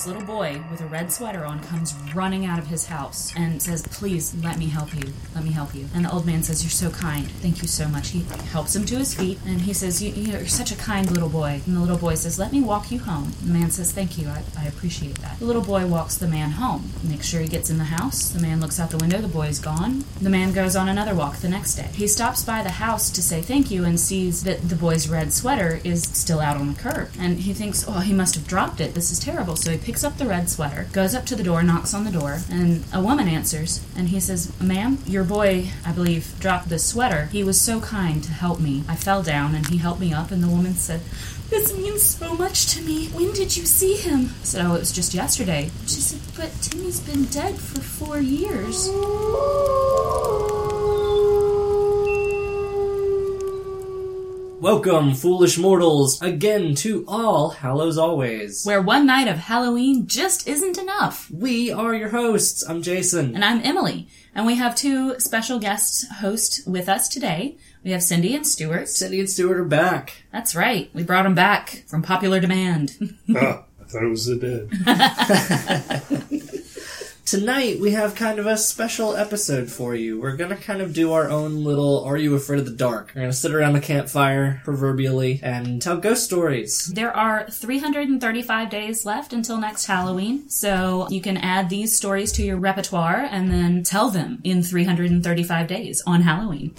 this little boy with a red sweater on comes running out of his house and says, Please let me help you. Let me help you. And the old man says, You're so kind. Thank you so much. He helps him to his feet and he says, you, You're such a kind little boy. And the little boy says, Let me walk you home. The man says, Thank you. I, I appreciate that. The little boy walks the man home, makes sure he gets in the house. The man looks out the window. The boy's gone. The man goes on another walk the next day. He stops by the house to say thank you and sees that the boy's red sweater is still out on the curb. And he thinks, Oh, he must have dropped it. This is terrible. So he picks up the red sweater, goes up to the door, knocks on the door, and a woman answers. And he says, Ma'am, your boy, I believe, dropped this sweater. He was so kind to help me. I fell down and he helped me up. And the woman said, this means so much to me. When did you see him? I said, Oh, it was just yesterday. She said, But Timmy's been dead for four years. Welcome, foolish mortals, again to All Hallows Always. Where one night of Halloween just isn't enough. We are your hosts. I'm Jason. And I'm Emily. And we have two special guest hosts with us today. We have Cindy and Stuart. Cindy and Stuart are back. That's right. We brought them back from popular demand. Ah, I thought it was the dead. Tonight we have kind of a special episode for you. We're gonna kind of do our own little Are You Afraid of the Dark? We're gonna sit around the campfire, proverbially, and tell ghost stories. There are 335 days left until next Halloween, so you can add these stories to your repertoire and then tell them in 335 days on Halloween.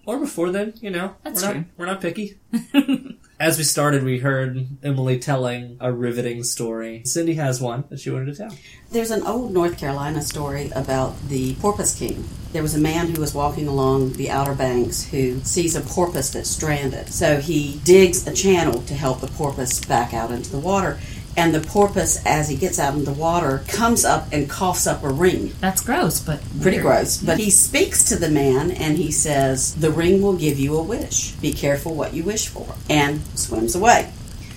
Or before then, you know. That's we're true. Not, we're not picky. As we started, we heard Emily telling a riveting story. Cindy has one that she wanted to tell. There's an old North Carolina story about the porpoise king. There was a man who was walking along the Outer Banks who sees a porpoise that's stranded. So he digs a channel to help the porpoise back out into the water. And the porpoise, as he gets out into the water, comes up and coughs up a ring. That's gross, but Pretty weird. gross. But he speaks to the man and he says, The ring will give you a wish. Be careful what you wish for. And swims away.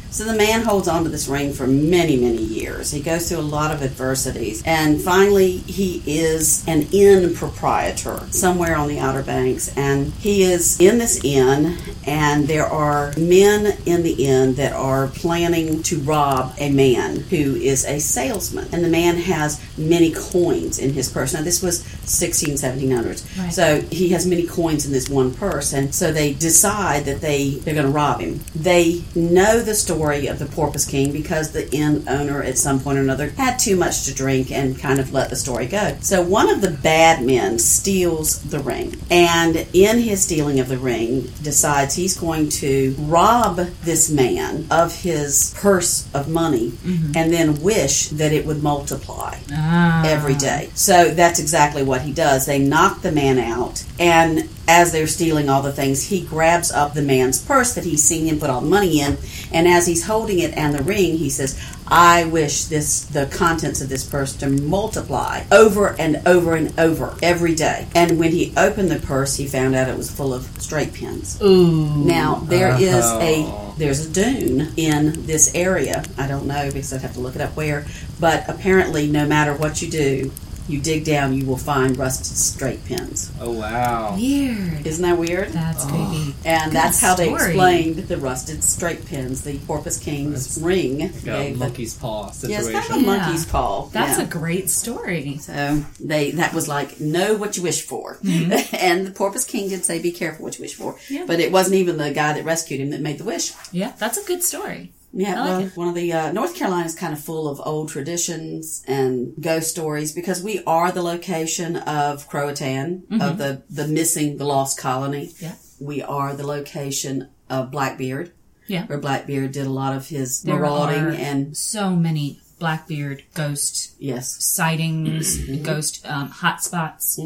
So the man holds on to this ring for many, many years. He goes through a lot of adversities. And finally, he is an inn proprietor somewhere on the Outer Banks. And he is in this inn, and there are men in the inn that are planning to rob a man who is a salesman. And the man has many coins in his purse. Now, this was 16, 1700s. Right. So he has many coins in this one purse. And so they decide that they, they're going to rob him. They know the story of the Porpoise King because the inn owner at some point or another had too much to drink and kind of let the story go. So one of the bad men steals the ring. And in his stealing of the ring, decides he's going to rob this man of his purse of money mm-hmm. and then wish that it would multiply uh-huh. Every day. So that's exactly what he does. They knock the man out, and as they're stealing all the things, he grabs up the man's purse that he's seen him put all the money in, and as he's holding it and the ring, he says, "I wish this the contents of this purse to multiply over and over and over every day." And when he opened the purse, he found out it was full of straight pins. Ooh. Now there uh-huh. is Oh. a there's a dune in this area. I don't know because I'd have to look it up where, but apparently, no matter what you do, you dig down, you will find rusted straight pins. Oh, wow. Weird. Isn't that weird? That's creepy. and Good that's how they explained the rusted straight pins. The Porpoise King's That's ring Like a gave the monkey's paw yes, situation. kind of a Yeah. monkey's paw. That's yeah. a great story. So they that was like know what you wish for, mm-hmm. and the Porpoise King did say be careful what you wish for. Yeah. But it wasn't even the guy that rescued him that made the wish. Yeah, that's a good story. Yeah, like well, one of the uh, North Carolina is kind of full of old traditions and ghost stories because we are the location of Croatan, of the the missing, the lost colony. Mm-hmm. Yeah. We are the location of Blackbeard, Yeah. where Blackbeard did a lot of his There marauding and so many Blackbeard ghost yes, sightings, Mm-hmm. ghost um, hotspots.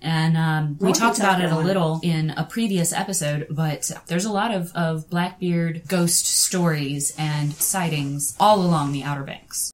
And um, we talked about it a little in a previous episode, but there's a lot of, of Blackbeard ghost stories and sightings all along the Outer Banks.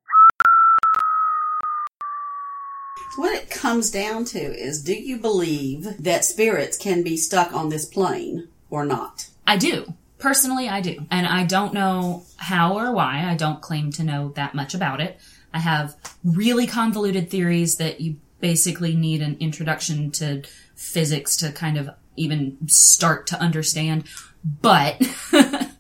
what it comes down to is: Do you believe that spirits can be stuck on this plane or not? I do. Personally, I do. And I don't know how or why. I don't claim to know that much about it. I have really convoluted theories that you basically need an introduction to physics to kind of even start to understand. But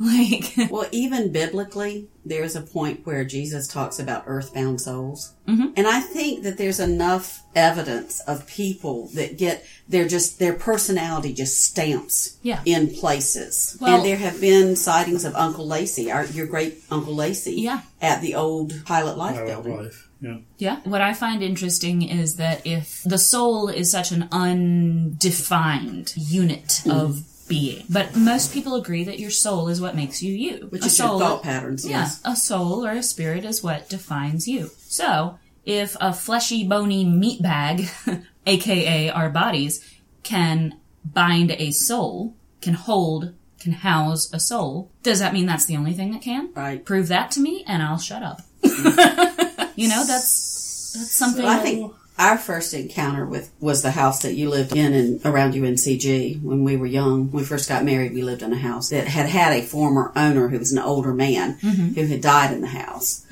Like, Well, even biblically, there's a point where Jesus talks about earthbound souls. Mm-hmm. And I think that there's enough evidence of people that get their just their personality just stamps Yeah. in places. Well- and there have been sightings of Uncle Lacey, our, your great Uncle Lacey, Yeah. at the old Pilot Life Pilot building. life. Yeah. Yeah. What I find interesting is that if the soul is such an undefined unit mm-hmm. of being, but most people agree that your soul is what makes you you. Which A is soul, your thought patterns. Yeah, Yes. a soul or a spirit is what defines you. So, if a fleshy, bony meat bag, aka our bodies, can bind a soul, can hold, can house a soul, does that mean that's the only thing that can? Right. Prove that to me and I'll shut up. Mm-hmm. you know, that's that's something I think our first encounter with was the house that you lived in and around UNCG when we were young. When we first got married, we lived in a house that had had a former owner who was an older man who had died in the house.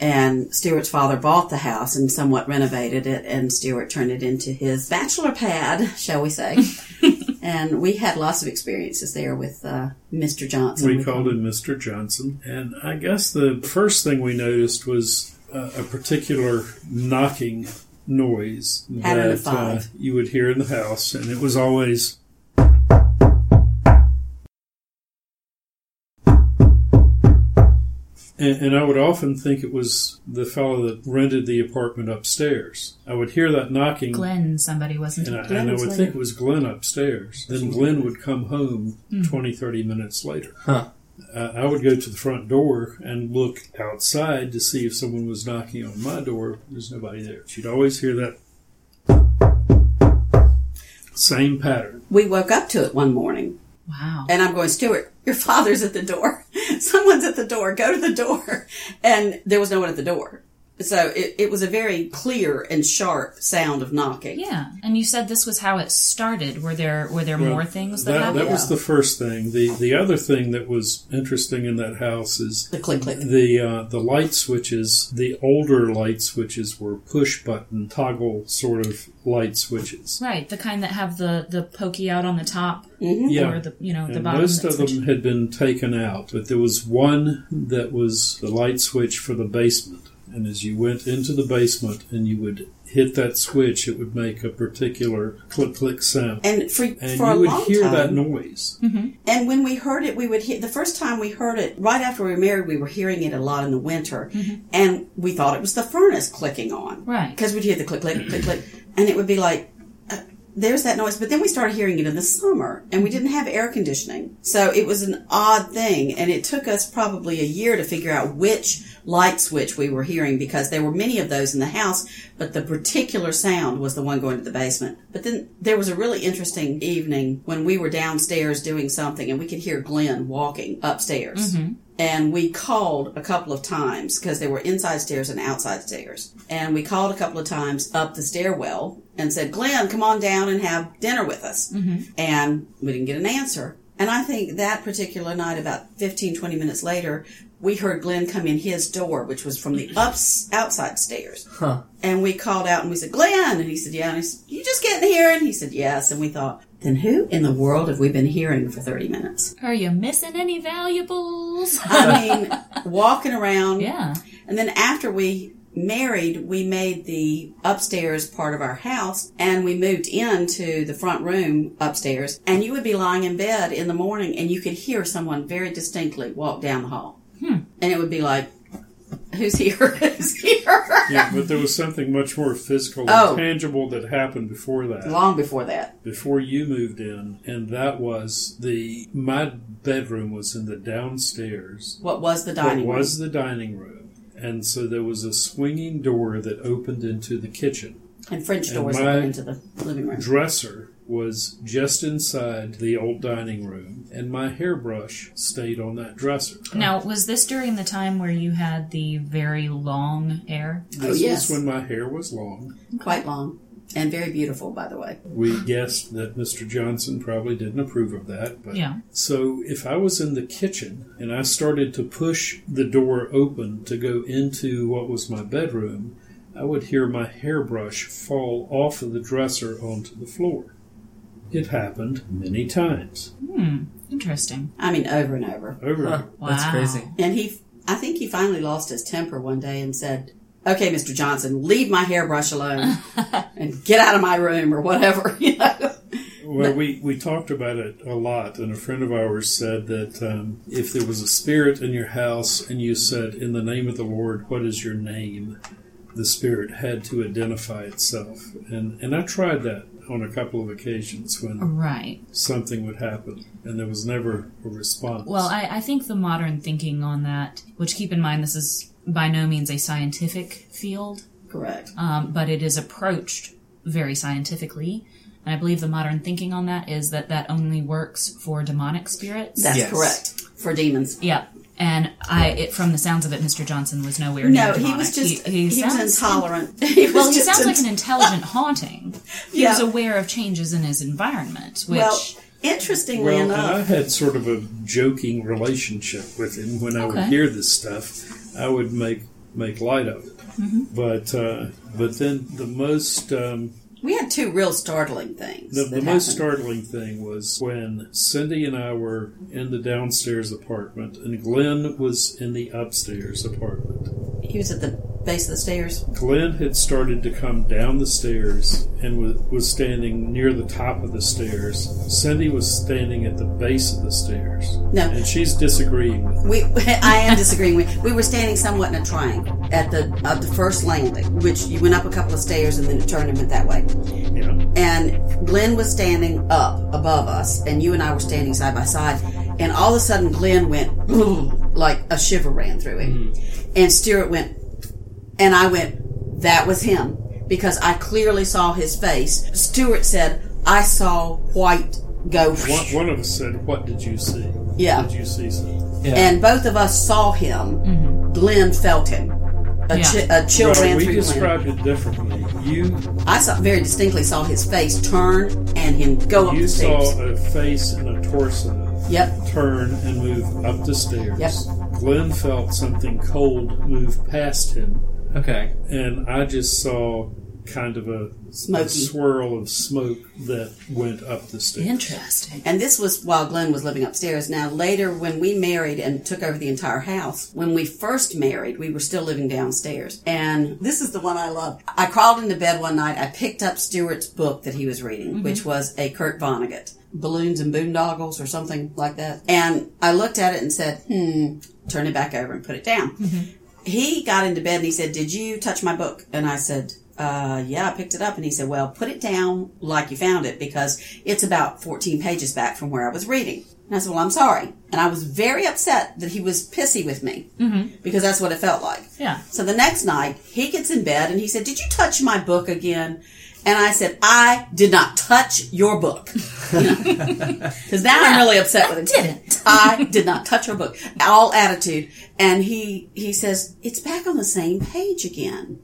And Stewart's father bought the house and somewhat renovated it, and Stewart turned it into his bachelor pad, shall we say. and we had lots of experiences there with uh, Mr. Johnson. We called him Mr. Johnson. And I guess the first thing we noticed was uh, a particular knocking noise Pattern that uh, you would hear in the house. And it was always. And, and I would often think it was the fellow that rented the apartment upstairs. I would hear that knocking. Glenn somebody wasn't And I, it? and I would later. think it was Glenn upstairs. Then Glenn would come home 20, 30 minutes later. Huh. Uh, I would go to the front door and look outside to see if someone was knocking on my door. There's nobody there. You'd always hear that same pattern. we woke up to it one morning. Wow. And I'm going, Stuart, your father's at the door. Someone's at the door. Go to the door. And there was no one at the door. So it, it was a very clear and sharp sound of knocking. Yeah, and you said this was how it started. Were there were there more things that, that, happened? that was the first thing. The the other thing that was interesting in that house is The click click. the uh, the light switches. The older light switches were push button toggle sort of light switches. right, the kind that have the the pokey out on the top, Yeah. or the you know the And bottom. most of switch- them had been taken out, but there was one that was the light switch for the basement. And as you went into the basement and you would hit that switch, it would make a particular click click sound. And for, And for a you would long hear time, that noise. Mm-hmm. and when we heard it, we would hear, the first time we heard it, right after we were married, we were hearing it a lot in the winter. Mm-hmm. And we thought it was the furnace clicking on. Right. Because we'd hear the click, click, click, click. And it would be like, there's that noise. But then we started hearing it in the summer and we didn't have air conditioning. So it was an odd thing. And it took us probably a year to figure out which light switch we were hearing because there were many of those in the house, but the particular sound was the one going to the basement. But then there was a really interesting evening when we were downstairs doing something and we could hear Glenn walking upstairs. Mm-hmm. And we called a couple of times because there were inside stairs and outside stairs. And we called a couple of times up the stairwell and said, Glenn, come on down and have dinner with us. Mm-hmm. And we didn't get an answer. And I think that particular night, about 15, 20 minutes later, we heard Glenn come in his door, which was from the ups, outside stairs. Huh. And we called out and we said, Glenn. And he said, yeah. And he said, you just getting here? And he said, yes. And we thought, then who in the world have we been hearing for 30 minutes? Are you missing any valuables? I mean, walking around. yeah. And then after we married, we made the upstairs part of our house and we moved into the front room upstairs. And you would be lying in bed in the morning and you could hear someone very distinctly walk down the hall. And it would be like, who's here? who's here? Yeah, but there was something much more physical Oh. and tangible that happened before that. Long before that. before you moved in, and that was the my bedroom was in the downstairs. What was the What dining room? was the dining room, and so there was a swinging door that opened into the kitchen. And French And doors that went into the living room. Dresser was just inside the old dining room, and my hairbrush stayed on that dresser. Now, was this during the time where you had the very long hair? This Oh, yes. was when my hair was long. Quite long. And very beautiful, by the way. We guessed that Mr. Johnson probably didn't approve of that, but Yeah. So if I was in the kitchen and I started to push the door open to go into what was my bedroom, I would hear my hairbrush fall off of the dresser onto the floor. It happened many times. Hmm. Interesting. I mean, over and over. Over. Huh, That's Wow. crazy. And he, I think he finally lost his temper one day and said, "Okay, Mr. Johnson, leave my hairbrush alone and get out of my room or whatever." You know. Well, we, we talked about it a lot, and a friend of ours said that um, if there was a spirit in your house and you said, In the name of the Lord, what is your name? The spirit had to identify itself. And, and I tried that on a couple of occasions when Right. something would happen, and there was never a response. Well, I, I think the modern thinking on that, which keep in mind this is by no means a scientific field, Correct. um, but it is approached very scientifically. And I believe the modern thinking on that is that that only works for demonic spirits. That's Yes. correct for demons. yeah. And I, it, from the sounds of it, Mr. Johnson was nowhere near No, demonic. he was just he, he, sounds, was intolerant. He was Well, he sounds like an intelligent haunting. He was aware of changes in his environment, which well. Interestingly Well, enough, I had sort of a joking relationship with him when I would hear this stuff. I would make make light of it, Mm-hmm. but uh, but then the most um, we had two real startling things. the, the most startling thing was when Cindy and I were in the downstairs apartment, and Glenn was in the upstairs apartment. He was at the base of the stairs. Glenn had started to come down the stairs and was, was standing near the top of the stairs. Cindy was standing at the base of the stairs, No, and she's disagreeing with me. we. I am disagreeing with. We were standing somewhat in a triangle at the of the first landing, which you went up a couple of stairs and then it turned and went that way. Know, And Glenn was standing up above us, and you and I were standing side by side. And all of a sudden, Glenn went like a shiver ran through him, mm-hmm. and Stuart went, and I went, that was him because I clearly saw his face. Stuart said, I saw white go. one, one of us said, "What did you see? Yeah. Did you see something?" Yeah. and both of us saw him. Mm-hmm. Glenn felt him. A, Yeah. chi- a chill Well, ran we through Glenn. described it differently. You I saw very distinctly saw his face turn and him go up the stairs. you saw a face and a torso Yep. turn and move up the stairs. Yep. Glenn felt something cold move past him, okay. and I just saw kind of a, a swirl of smoke that went up the stairs. interesting. And this was while Glenn was living upstairs. Now, later, when we married and took over the entire house, when we first married, we were still living downstairs. And this is the one I love. I crawled into bed one night. I picked up Stuart's book that he was reading, which was a Kurt Vonnegut, Balloons and Boondoggles or something like that. And I looked at it and said, hmm, turn it back over and put it down. He got into bed and he said, Did you touch my book? And I said, uh, yeah, I picked it up. And he said, well, put it down like you found it because it's about 14 pages back from where I was reading. And I said, well, I'm sorry. And I was very upset that he was pissy with me because that's what it felt like. Yeah. So the next night, he gets in bed and he said, did you touch my book again? And I said, I did not touch your book. Because now I'm really upset with him. didn't. I did not touch her book. All attitude. And he, he says, it's back on the same page again.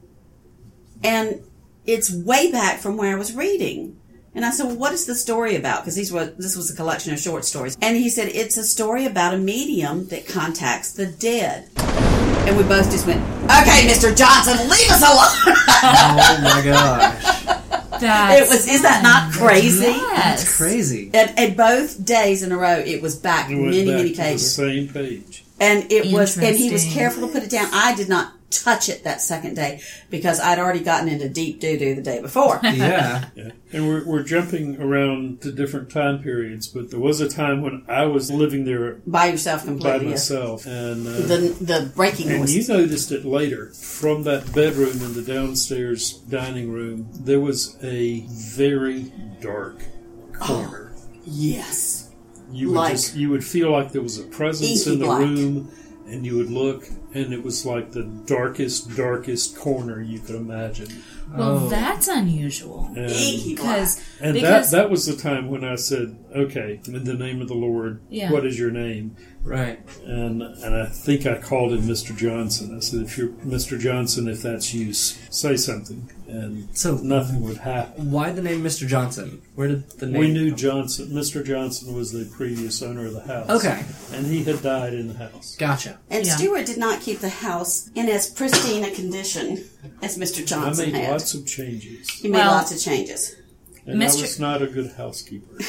And it's way back from where I was reading. And I said, well, what is the story about? Because these were, this was a collection of short stories. And he said, it's a story about a medium that contacts the dead. And we both just went, okay, Mr. Johnson, leave us alone. Oh my gosh. That's it was, is that not crazy? Yes. That's crazy. And, and both days in a row, it was back It went many, back many to the pages. same page. And it was, and he was careful to put it down. I did not touch it that second day because I'd already gotten into deep doo doo the day before. Yeah. Yeah. And we're, we're jumping around to different time periods, but there was a time when I was living there By yourself completely. By myself, and uh, The, the breaking And was you noticed it later. From that bedroom in the downstairs dining room, there was a very dark corner. yes. You would like- just you would feel like there was a presence in the black. room, and you would look, and it was like the darkest, darkest corner you could imagine. Well, Oh. that's unusual. And, Because and that because that was the time when I said, "Okay, in the name of the Lord, Yeah. what is your name?" Right. And and I think I called him Mr. Johnson. I said, "If you're Mr. Johnson, if that's you, say something." And So nothing would happen. why the name Mr. Johnson? Where did the name? We knew Johnson. Mr. Johnson was the previous owner of the house. Okay. and he had died in the house. Gotcha. And Yeah. Stewart did not keep the house in as pristine a condition as Mr. I Johnson made had. lots of changes. he made Well- lots of changes. And I Mr. was not a good housekeeper.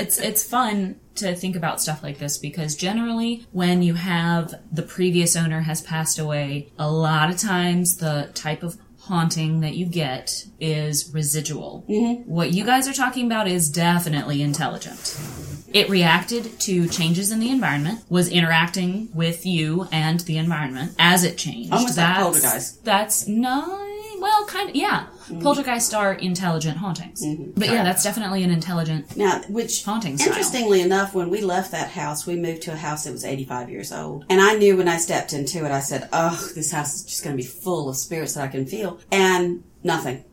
it's it's fun to think about stuff like this because generally when you have the previous owner has passed away a lot of times the type of haunting that you get is residual mm-hmm. what you guys are talking about is definitely intelligent it reacted to changes in the environment was interacting with you and the environment as it changed Almost like poltergeist. that's no well kind of yeah mm. poltergeist are intelligent hauntings mm-hmm. but yeah that's definitely an intelligent Now, which Haunting style. interestingly enough, when we left that house, we moved to a house that was 85 years old. And I knew when I stepped into it, I said, oh, this house is just going to be full of spirits that I can feel. And nothing.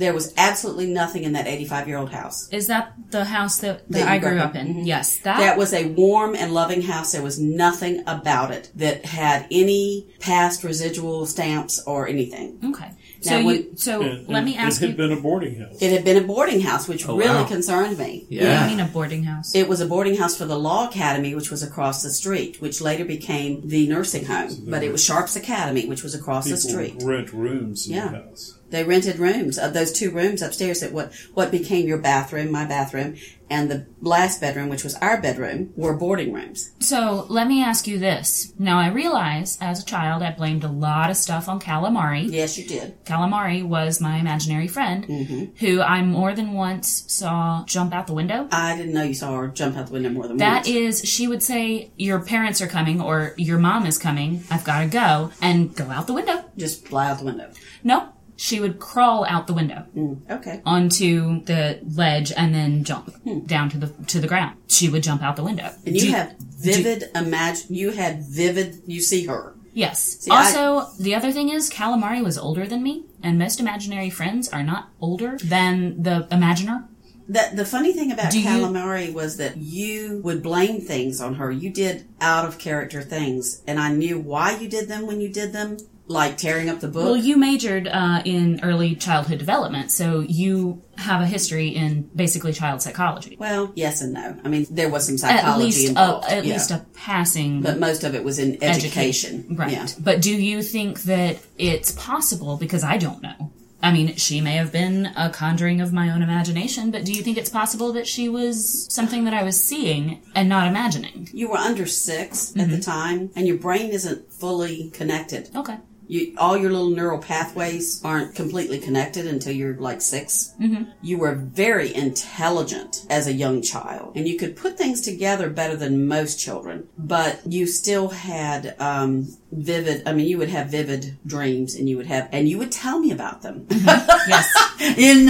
There was absolutely nothing in that 85 year old house. Is that the house that, that, That I grew grew up up in? in. Mhm. Yes, that, That was a warm and loving house. There was nothing about it that had any past residual stamps or anything. okay. So Now, you so And- let and me ask It you. had been a boarding house. It had been a boarding house, which Oh, really wow. concerned me. What do Yeah. you mean a boarding house? It was a boarding house for the Law Academy, which was across the street, which later became the nursing home. But it was Sharps Academy, which was across the People street. rent rooms in Yeah. the house. They rented rooms of those two rooms upstairs that what what became your bathroom, my bathroom, and the last bedroom, which was our bedroom, were boarding rooms. so let me ask you this. Now I realize as a child I blamed a lot of stuff on calamari. Yes, you did. Calamari was my imaginary friend Mm-hmm. who I more than once saw jump out the window. I didn't know you saw her jump out the window more than That once. That is, she would say, Your parents are coming or your mom is coming. I've got to go. And go out the window. just fly out the window. No, she would crawl out the window. Mm, okay. onto the ledge and then jump hmm. down to the to the ground. She would jump out the window. And you Do- have vivid imagine. You had vivid. You see her. yes. I- also, the other thing is calamari was older than me, and most imaginary friends are not older than the imaginer. That the funny thing about Do you- calamari was that you would blame things on her. You did out of character things, and I knew why you did them when you did them, like tearing up the book. Well, you majored uh, in early childhood development, so you have a history in basically child psychology. Well, yes and no. I mean, there was some At psychology least, a, involved. at yeah. least a passing but most of it was in education. Right. Yeah. But do you think that it's possible? Because I don't know. I mean, she may have been a conjuring of my own imagination, but do you think it's possible that she was something that I was seeing and not imagining? You were under 6 at Mm-hmm. the time, and your brain isn't fully connected. Okay. You, all your little neural pathways aren't completely connected until you're like 6 Mm-hmm. You were very intelligent as a young child, and you could put things together better than most children. But you still had um, vivid. I mean, you would have vivid dreams, and you would have, and you would tell me about them Yes. in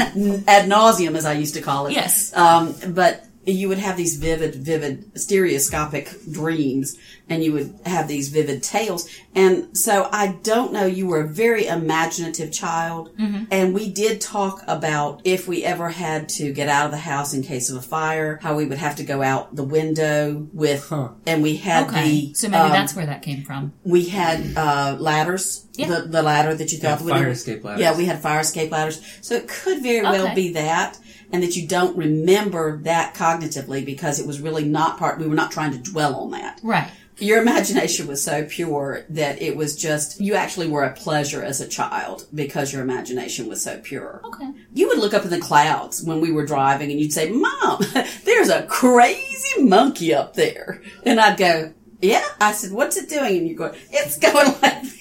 ad nauseum, as I used to call it. Yes. Um, but you would have these vivid, vivid stereoscopic dreams, and you would have these vivid tales. And so I don't know, you were a very imaginative child. And we did talk about if we ever had to get out of the house in case of a fire, how we would have to go out the window with, Huh. and we had Okay. the, So maybe um, that's where that came from. we had uh, ladders. Yeah. The, the ladder that you throw Yeah, the fire escape ladders. Yeah, we had fire escape ladders. So it could very well be that, and that you don't remember that cognitively because it was really not part. We were not trying to dwell on that. Right. Your imagination was so pure that it was just you actually were a pleasure as a child because your imagination was so pure. Okay. You would look up in the clouds when we were driving and you'd say, Mom, there's a crazy monkey up there. And I'd go, Yeah. I said, What's it doing? And you go, It's going like this.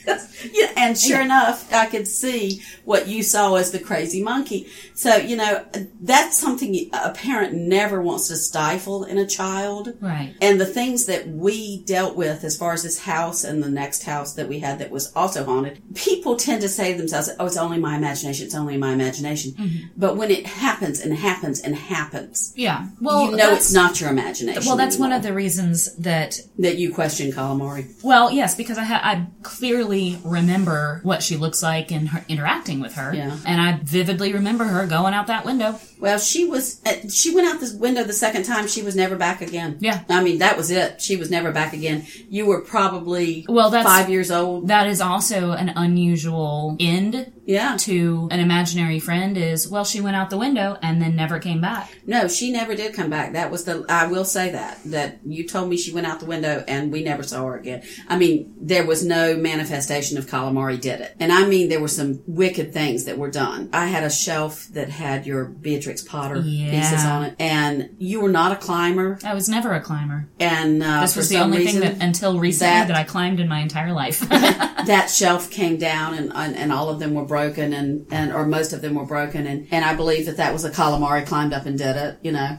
Yeah. And sure enough, I could see what you saw as the crazy monkey. So, you know, that's something a parent never wants to stifle in a child. Right. And the things that we dealt with as far as this house and the next house that we had that was also haunted, people tend to say to themselves, oh, it's only my imagination, it's only my imagination. Mm-hmm. But when it happens and happens and happens, Yeah. Well, you know it's not your imagination. Well, that's one of the reasons that that you question calamari. Well, yes, because I ha- I clearly remember what she looks like and her interacting with her, Yeah. and I vividly remember her going out that window. Well, she was uh, she went out this window the second time. She was never back again. Yeah. I mean that was it. She was never back again. You were probably Well, that's- five years old. That is also an unusual end Yeah. to an imaginary friend. Is well, she went out the window and then never came back. No, she never did come back. That was the, I will say that, that you told me she went out the window and we never saw her again. I mean, there was no manifestation of calamari did it. And I mean, there were some wicked things that were done. I had a shelf that had your Beatrix Beatrix Potter Yeah. pieces on it. And you were not a climber, I was never a climber. and uh, This for was the some only reason, thing that until recently that- that, I climbed in my entire life. that shelf came down and, and and all of them were broken and and or most of them were broken and and I believe that that was a calamari climbed up and did it you know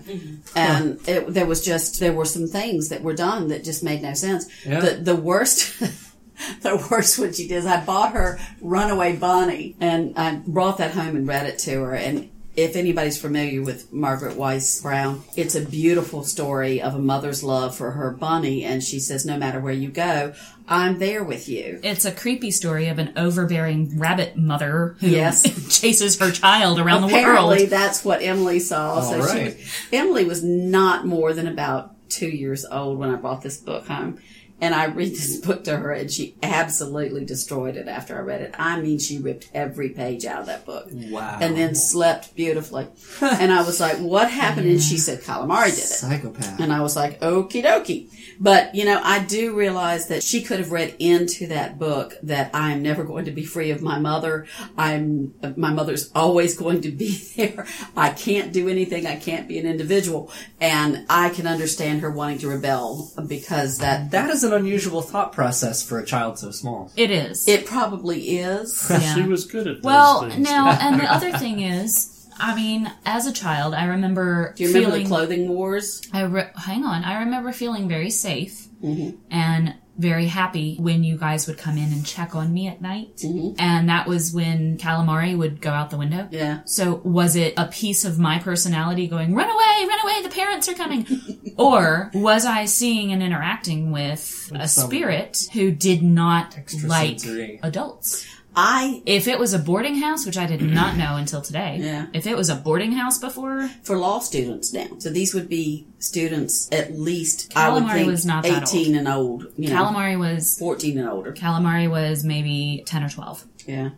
and it, there was just there were some things that were done that just made no sense Yeah. the the worst the worst what she did is I bought her Runaway Bunny and I brought that home and read it to her and if anybody's familiar with Margaret Wise Brown, it's a beautiful story of a mother's love for her bunny, and she says, "No matter where you go, I'm there with you." it's a creepy story of an overbearing rabbit mother who Yes. chases her child around the world. Apparently, world. that's what Emily saw. All so she was, Emily was not more than about two years old when I brought this book home. And I read this book to her, and she absolutely destroyed it after I read it. I mean, she ripped every page out of that book. Wow. And then slept beautifully. and I was like, What happened? And she said, Calamari did it. Psychopath. And I was like, okie dokie. But, you know, I do realize that she could have read into that book that I am never going to be free of my mother. I'm, my mother's always going to be there. I can't do anything. I can't be an individual. And I can understand her wanting to rebel because that, That is an unusual thought process for a child so small. It is. it probably is. Yeah. She was good at those well, things. now, and the other thing is, I mean, as a child, I remember Do you remember feeling. the clothing wars? I re- hang on. I remember feeling very safe Mm-hmm. and very happy when you guys would come in and check on me at night. Mm-hmm. And that was when calamari would go out the window. Yeah. So was it a piece of my personality going, run away, run away, the parents are coming? or was I seeing and interacting with a spirit who did not like adults? I, If it was a boarding house, which I did not know until today, Yeah. if it was a boarding house before, for law students now. So these would be students at least, I would Calamari think, was not that 18 and old. You know, calamari was 14 and older. calamari was maybe 10 or 12. Yeah.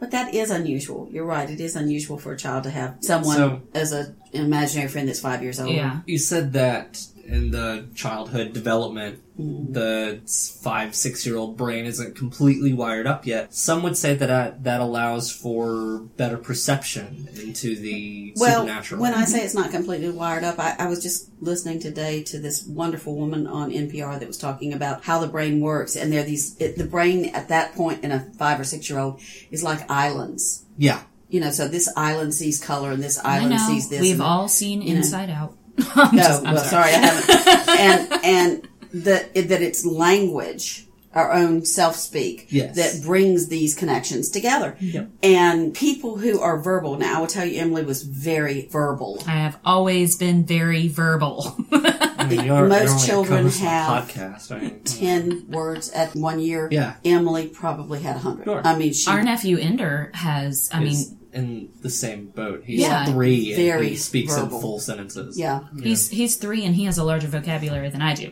But that is unusual. You're right. It is unusual for a child to have someone So- as a, an imaginary friend that's five years old. Yeah. You said that in the childhood development, Mm-hmm. the five, six year old brain isn't completely wired up yet. Some would say that that, that allows for better perception into the Well, supernatural. when I say it's not completely wired up, I, I was just listening today to this wonderful woman on NPR that was talking about how the brain works, and there are these. It, the brain at that point in a five or six year old is like islands. yeah. You know, so this island sees color, and this I island know. sees this. We've all seen. Inside Out. I'm No, just- I'm well, sorry. I haven't. and and that that it's language, our own self speak, Yes. that brings these connections together. Yep. And people who are verbal now, I will tell you, Emily was very verbal. I have always been very verbal. I mean, you're, Most you're children co-host of a have podcast. I mean, Ten words at one year. Yeah. Emily probably had a hundred. Sure. I mean, she Our nephew Ender has, I is mean, in the same boat. He's Yeah. three and Very he speaks verbal. in full sentences. yeah, he's he's three and he has a larger vocabulary than I do.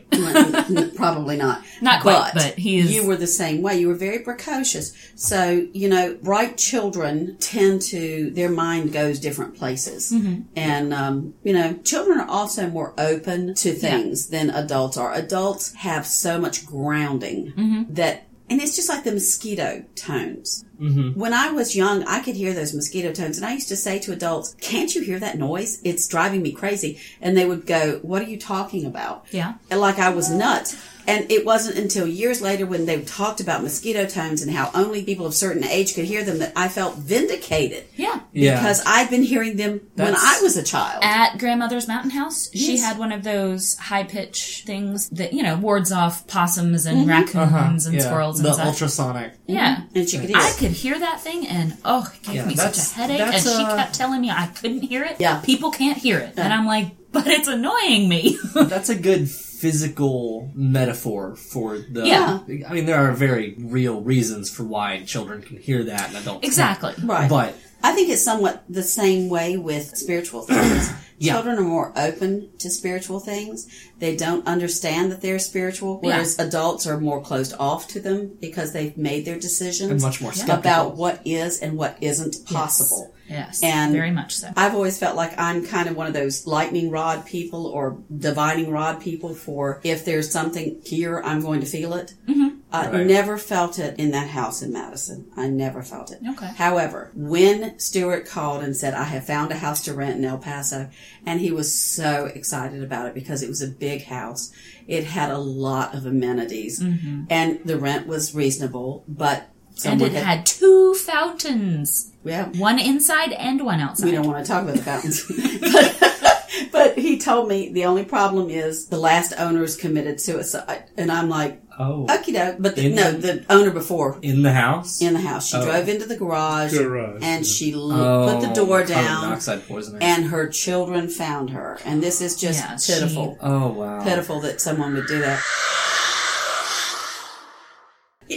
probably not. Not quite, but he is- You were the same way. You were very precocious. So you know, bright children tend to their mind goes different places, Mm-hmm. and um, you know, children are also more open to things than adults are. Adults have so much grounding Mm-hmm. that. And it's just like the mosquito tones. Mm-hmm. When I was young, I could hear those mosquito tones, and I used to say to adults, "Can't you hear that noise? It's driving me crazy." And they would go, "What are you talking about?" Yeah. And like I was nuts. And it wasn't until years later when they talked about mosquito tones and how only people of certain age could hear them that I felt vindicated Yeah. Yeah. because I'd been hearing them when I was a child. At grandmother's mountain house, she had one of those high pitch things that, you know, wards off possums and Mm-hmm. raccoons and yeah. squirrels the and such. ultrasonic. yeah. and she could hear I it. could hear that thing and oh, it gave Yeah, me such a headache. And that's, she kept telling me I couldn't hear it. Yeah. People can't hear it. And I'm like, but it's annoying me. That's a good physical metaphor for the. Yeah. I mean, there are very real reasons for why children can hear that and adults. exactly. can't. Right. But I think it's somewhat the same way with spiritual things. Yeah. Children are more open to spiritual things. They don't understand that they're spiritual, whereas adults are more closed off to them because they've made their decisions And much more skeptical. about what is and what isn't possible. Yes. And- very much so. I've always felt like I'm kind of one of those lightning rod people or divining rod people for if there's something here, I'm going to feel it. Mm-hmm. I Right. never felt it in that house in Madison. I never felt it. Okay. However, when Stewart called and said, I have found a house to rent in El Paso, and he was so excited about it because it was a big house. It had a lot of amenities mm-hmm. and the rent was reasonable, but And it had two fountains, yeah, one inside and one outside. we don't want to talk about the fountains. but, but he told me the only problem is the last owners committed suicide. And I'm like, Oh. okie doke. But the, In no, the- the owner before In the house? in the house. She Oh. drove into the garage, Garage, and yeah. she l- oh, put the oh, door carbon down, monoxide poisoning. and her children found her. And this is just Yeah, she- pitiful. oh, wow. Pitiful that someone would do that.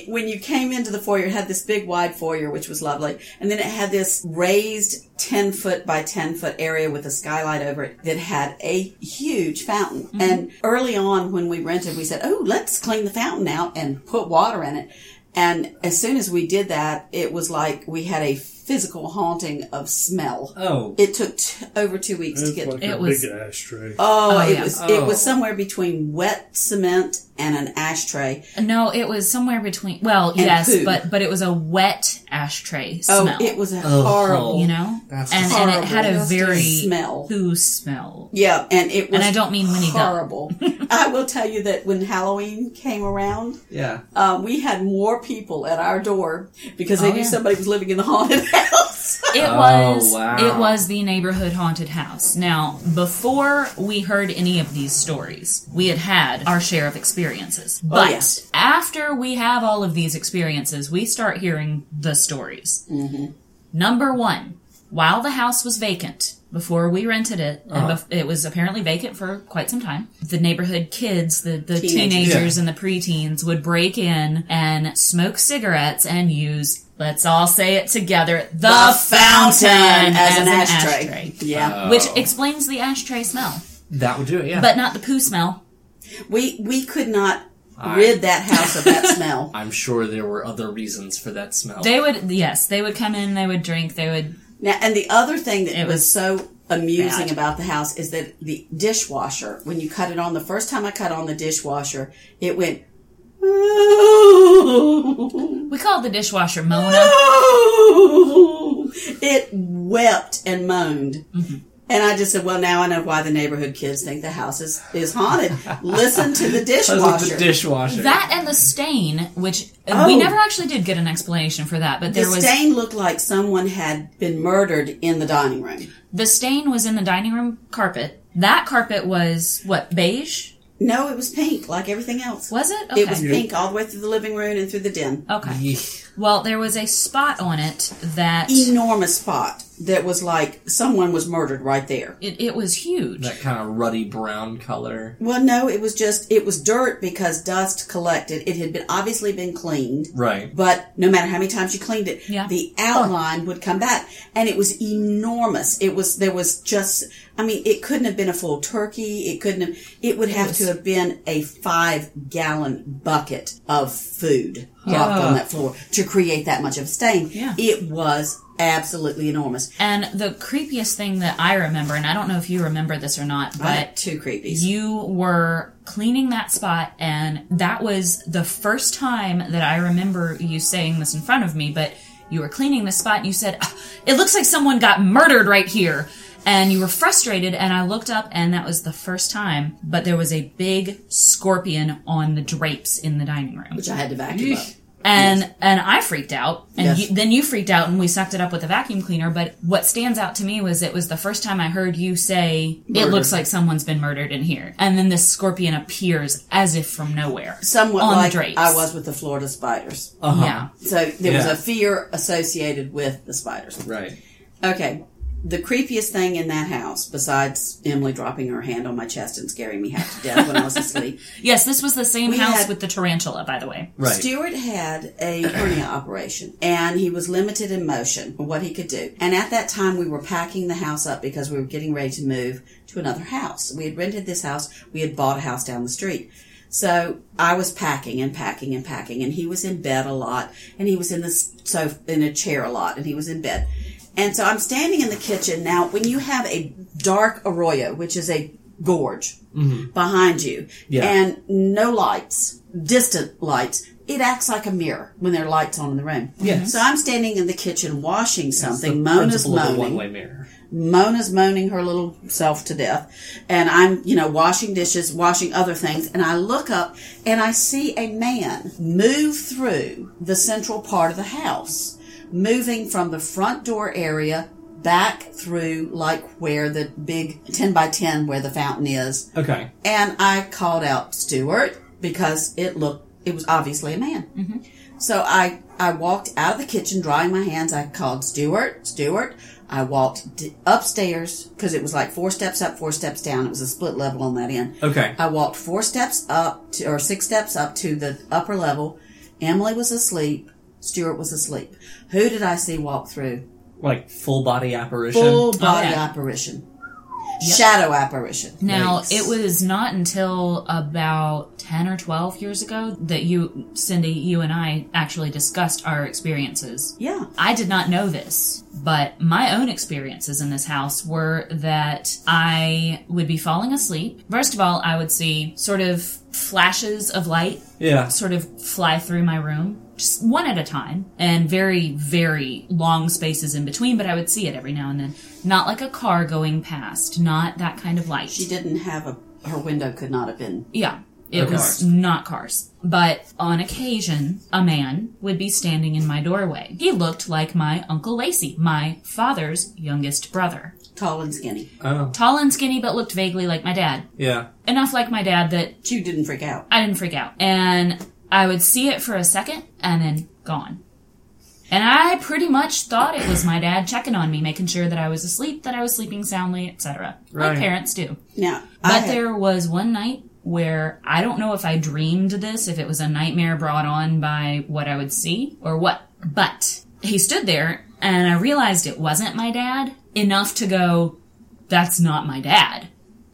When you came into the foyer, it had this big wide foyer, which was lovely. And then it had this raised 10 foot by 10 foot area with a skylight over it that had a huge fountain. Mm-hmm. And early on when we rented, we said, Oh, let's clean the fountain out and put water in it. And as soon as we did that, it was like we had a physical haunting of smell. Oh. It took t- over two weeks to get like It a was- big ashtray. Oh, Oh, it yeah. was it was Oh. somewhere between wet cement and an ashtray. No, it was somewhere between. Well, And yes, poo. but but it was a wet ashtray Oh, smell. it was a Oh. horrible, you know, That's and and it had a horrible. very Smell. poo smell. Yeah, and it was And I don't mean Winnie the horrible. I will tell you that when Halloween came around, Yeah. um, we had more people at our door because they Oh, knew yeah. somebody was living in the haunted house. It Oh, was wow. it was the neighborhood haunted house. Now, before we heard any of these stories, we had had our share of experiences. But Oh, yeah. after we have all of these experiences, we start hearing the stories. Mm-hmm. Number one, while the house was vacant before we rented it, Uh-huh. bef- it was apparently vacant for quite some time. The neighborhood kids, the, the Teenagers. teenagers and the preteens would break in and smoke cigarettes and use, let's all say it together, the, fountain, as, an, ashtray. Yeah, Uh, Which explains the ashtray smell, That would do it, yeah. but not the poo smell. we we could not I- rid that house of that smell. I'm sure there were other reasons for that smell. They would, yes, they would come in, they would drink, they would, Now, and the other thing that was, was so amusing bad. about the house is that the dishwasher, when you cut it on, the first time I cut on the dishwasher, it went. we called the dishwasher Mona. it wept and moaned. Mm-hmm. And I just said, well, now I know why the neighborhood kids think the house is, is haunted. Listen to the Because dishwasher. of the dishwasher. That and the stain, which Oh. we never actually did get an explanation for that, but the there was the stain looked like someone had been murdered in the dining room. the stain was in the dining room carpet. That carpet was what beige No, it was pink, like everything else. was it? Okay. It was pink all the way through the living room and through the den. Okay. Yeesh. Well, there was a spot on it that Enormous spot that was like someone was murdered right there. it, it was huge. That kind of ruddy brown color. Well, no, it was just it was dirt because dust collected. It had been obviously been cleaned. Right. But no matter how many times you cleaned it, Yeah. the outline would come back, and it was enormous. It was there was just, I mean, it couldn't have been a full turkey. It couldn't have. It would have to have been a five gallon bucket of food dropped on that floor to create that much of a stain. Yeah. It was absolutely enormous. And the creepiest thing that I remember, and I don't know if you remember this or not, but had two creepies. you were cleaning that spot and that was the first time that I remember you saying this in front of me, but you were cleaning the spot and you said, "Ah, it looks like someone got murdered right here. And you were frustrated and I looked up and that was the first time, but there was a big scorpion on the drapes in the dining room. which I had to vacuum up. Yeesh. And and I freaked out, and Yes. you, then you freaked out, and we sucked it up with a vacuum cleaner. But what stands out to me was it was the first time I heard you say it looks like someone's been murdered in here, and then this scorpion appears as if from nowhere, Somewhat on like the drapes. I was with the Florida spiders. Uh-huh. Yeah, So there was a fear associated with the spiders. Right. Okay. The creepiest thing in that house, besides Emily dropping her hand on my chest and scaring me half to death when I was asleep, yes, this was the same house had- with the tarantula, by the way. Right. Stuart had a hernia operation and he was limited in motion, what he could do. And at that time, we were packing the house up because we were getting ready to move to another house. We had rented this house, we had bought a house down the street. So I was packing and packing and packing, and he was in bed a lot, and he was in the so in a chair a lot, and he was in bed. And so I'm standing in the kitchen now. When you have a dark arroyo, which is a gorge mm-hmm. behind you, Yeah. and no lights, distant lights, it acts like a mirror when there are lights on in the room. Yes. So I'm standing in the kitchen washing something. Mona's moaning. one-way mirror. Mona's moaning her little self to death. And I'm, you know, washing dishes, washing other things. And I look up and I see a man move through the central part of the house, moving from the front door area back through like where the big 10 by 10 where the fountain is. Okay. And I called out Stuart because it looked, it was obviously a man. Mm-hmm. So I, I walked out of the kitchen drying my hands. I called Stuart, Stuart. I walked d- upstairs because it was like four steps up, four steps down. It was a split level on that end. Okay. I walked four steps up to, or six steps up to the upper level. Emily was asleep. Stuart was asleep. Who did I see walk through? Like full body apparition. Full oh, body yeah. apparition. Shadow apparition. Now, Yikes. it was not until about 10 or 12 years ago that you, Cindy, you and I actually discussed our experiences. Yeah. I did not know this, but my own experiences in this house were that I would be falling asleep. First of all, I would see sort of flashes of light Yeah. sort of fly through my room, just one at a time, and very, very long spaces in between, but I would see it every now and then. Not like a car going past, not that kind of light. She didn't have a, her window could not have been. Yeah. It Okay. was not cars. But on occasion, a man would be standing in my doorway. He looked like my Uncle Lacey, my father's youngest brother. Tall and skinny. Oh. Tall and skinny, but looked vaguely like my dad. Yeah. Enough like my dad that You didn't freak out. I didn't freak out. And I would see it for a second and then gone. And I pretty much thought it was my dad checking on me, making sure that I was asleep, that I was sleeping soundly, etc. Right. Like parents do. Yeah. But had- there was one night where I don't know if I dreamed this, if it was a nightmare brought on by what I would see or what. But he stood there and I realized it wasn't my dad enough to go, that's not my dad.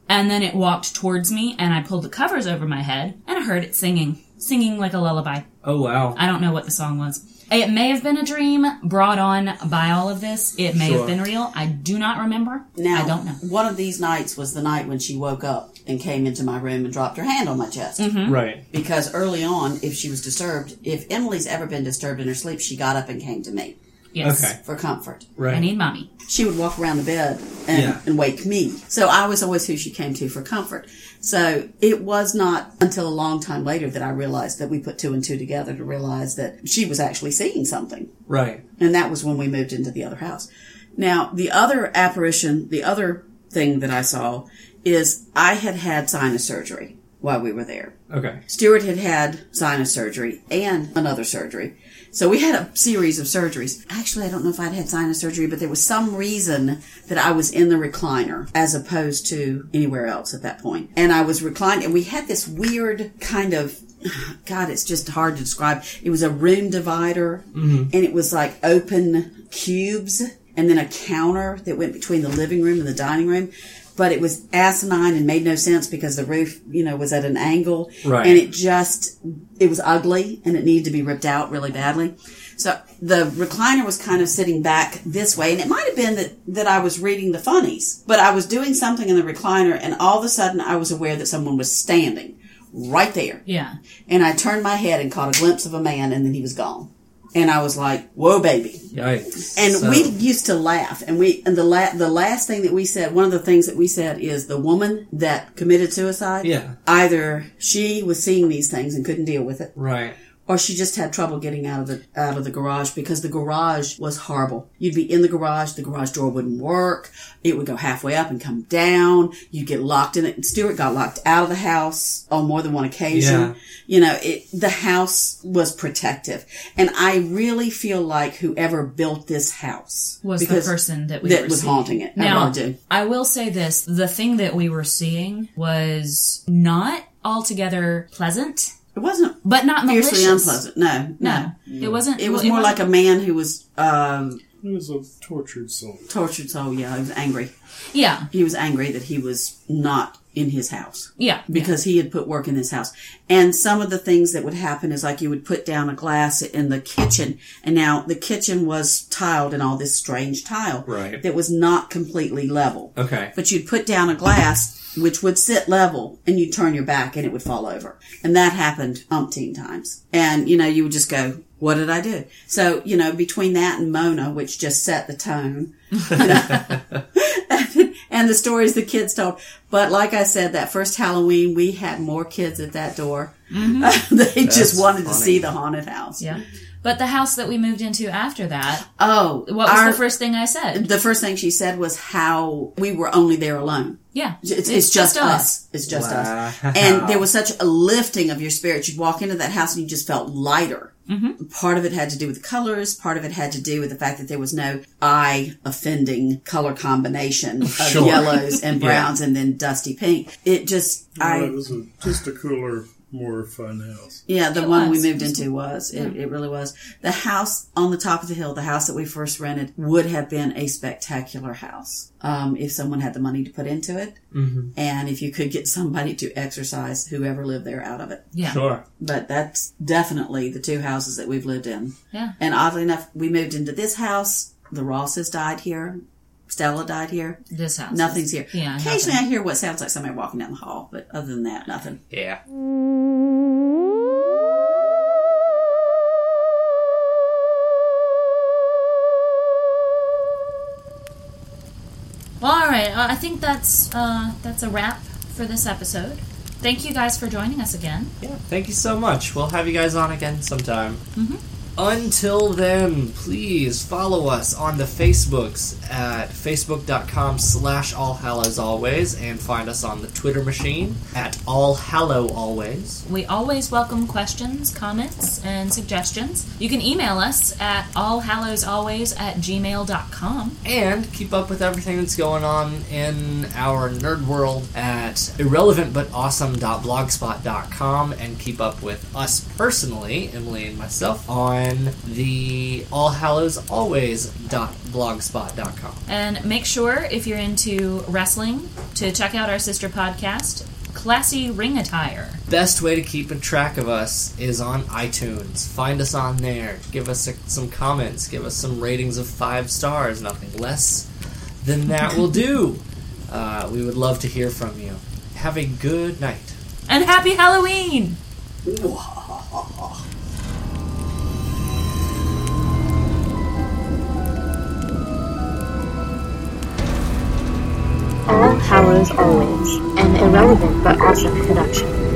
And then it walked towards me and I pulled the covers over my head and I heard it singing, singing like a lullaby. Oh wow. I don't know what the song was. It may have been a dream brought on by all of this. It may Sure. have been real. I do not remember. now I don't know. One of these nights was the night when she woke up and came into my room and dropped her hand on my chest. Mm-hmm. Right. Because early on, if she was disturbed, if Emily's ever been disturbed in her sleep, she got up and came to me Yes. Okay. for comfort. Right. I need mommy. She would walk around the bed and, Yeah. and wake me. So I was always who she came to for comfort. So it was not until a long time later that I realized that we put two and two together to realize that she was actually seeing something. right. And that was when we moved into the other house. Now, the other apparition, the other thing that I saw is I had had sinus surgery while we were there. Okay. Stuart had had sinus surgery and another surgery. So we had a series of surgeries. Actually, I don't know if I'd had sinus surgery, but there was some reason that I was in the recliner as opposed to anywhere else at that point. And I was reclined and we had this weird kind of God, it's just hard to describe. It was a room divider mm-hmm. and it was like open cubes and then a counter that went between the living room and the dining room. But it was asinine and made no sense because the roof, you know, was at an angle. Right. And it just, it was ugly and it needed to be ripped out really badly. So the recliner was kind of sitting back this way and it might have been that, that I was reading the funnies, but I was doing something in the recliner and all of a sudden I was aware that someone was standing right there. Yeah. And I turned my head and caught a glimpse of a man and then he was gone. And I was like, whoa, baby. Yikes. And So- we used to laugh, and we and the la- the last thing that we said, one of the things that we said is the woman that committed suicide. Yeah. Either she was seeing these things and couldn't deal with it, Right. Or she just had trouble getting out of the out of the garage because the garage was horrible. You'd be in the garage, the garage door wouldn't work. It would go halfway up and come down. You'd get locked in it. Stuart got locked out of the house on more than one occasion. Yeah. You know, it, the house was protective. And I really feel like whoever built this house was the person that we that were was seeing. haunting it. I Now, really. I will say this: the thing that we were seeing was not altogether pleasant, It wasn't but not fiercely malicious. unpleasant. No, no. No, it wasn't. It was more like a man who was um, He was a tortured soul. Tortured soul, yeah, he was angry. Yeah, He was angry that he was not in his house. yeah, because he had put work in his house. And some of the things that would happen is like you would put down a glass in the kitchen, and now the kitchen was tiled in all this strange tile Right. that was not completely level. Okay. But you'd put down a glass which would sit level and you'd turn your back and it would fall over. And that happened umpteen times. And, you know, you would just go, what did I do? So, you know, between that and Mona, which just set the tone, you know, and the stories the kids told. But like I said, that first Halloween, we had more kids at that door. Mm-hmm. they just That's wanted to see the haunted house. yeah. But the house that we moved into after that, Oh, what was our- the first thing I said? the first thing she said was how we were only there alone. Yeah, It's, it's, just, us. It's just us. And there was such a lifting of your spirit. You'd walk into that house and you just felt lighter. Mm-hmm. Part of it had to do with the colors. Part of it had to do with the fact that there was no eye offending color combination of Sure. yellows and browns and then dusty pink. It just, Well, I, it was a, just a cooler, more fun house. yeah, the It one we moved into was. It, it really was. The house on the top of the hill, the house that we first rented, would have been a spectacular house um, if someone had the money to put into it, mm-hmm. and if you could get somebody to exercise whoever lived there out of it. yeah, Sure. But that's definitely the two houses that we've lived in. yeah. And oddly enough, we moved into this house. The Rosses died here. Stella died here. This house, Nothing's is- here. Yeah, Occasionally nothing. I hear what sounds like somebody walking down the hall, but other than that, nothing. Yeah. Well, all right. uh, I think that's uh, that's a wrap for this episode. Thank you guys for joining us again. Yeah. Thank you so much. We'll have you guys on again sometime. Until then, please follow us on the Facebooks at facebook.com slash allhallowsalways and find us on the Twitter machine at allhallowalways. We always welcome questions, comments, and suggestions. You can email us at allhallowsalways at gmail.com. And keep up with everything that's going on in our nerd world at irrelevantbutawesome.blogspot.com and keep up with us personally, Emily and myself, on the allhallowsalways.blogspot.com. And make sure, if you're into wrestling, to check out our sister podcast, Classy Ring Attire. Best way to keep in track of us is on iTunes. Find us on there. Give us a, some comments. Give us some ratings of five stars. Nothing less than that will do. Uh, we would love to hear from you. Have a good night. And happy Halloween! All Hallows Always, an irrelevant but awesome production.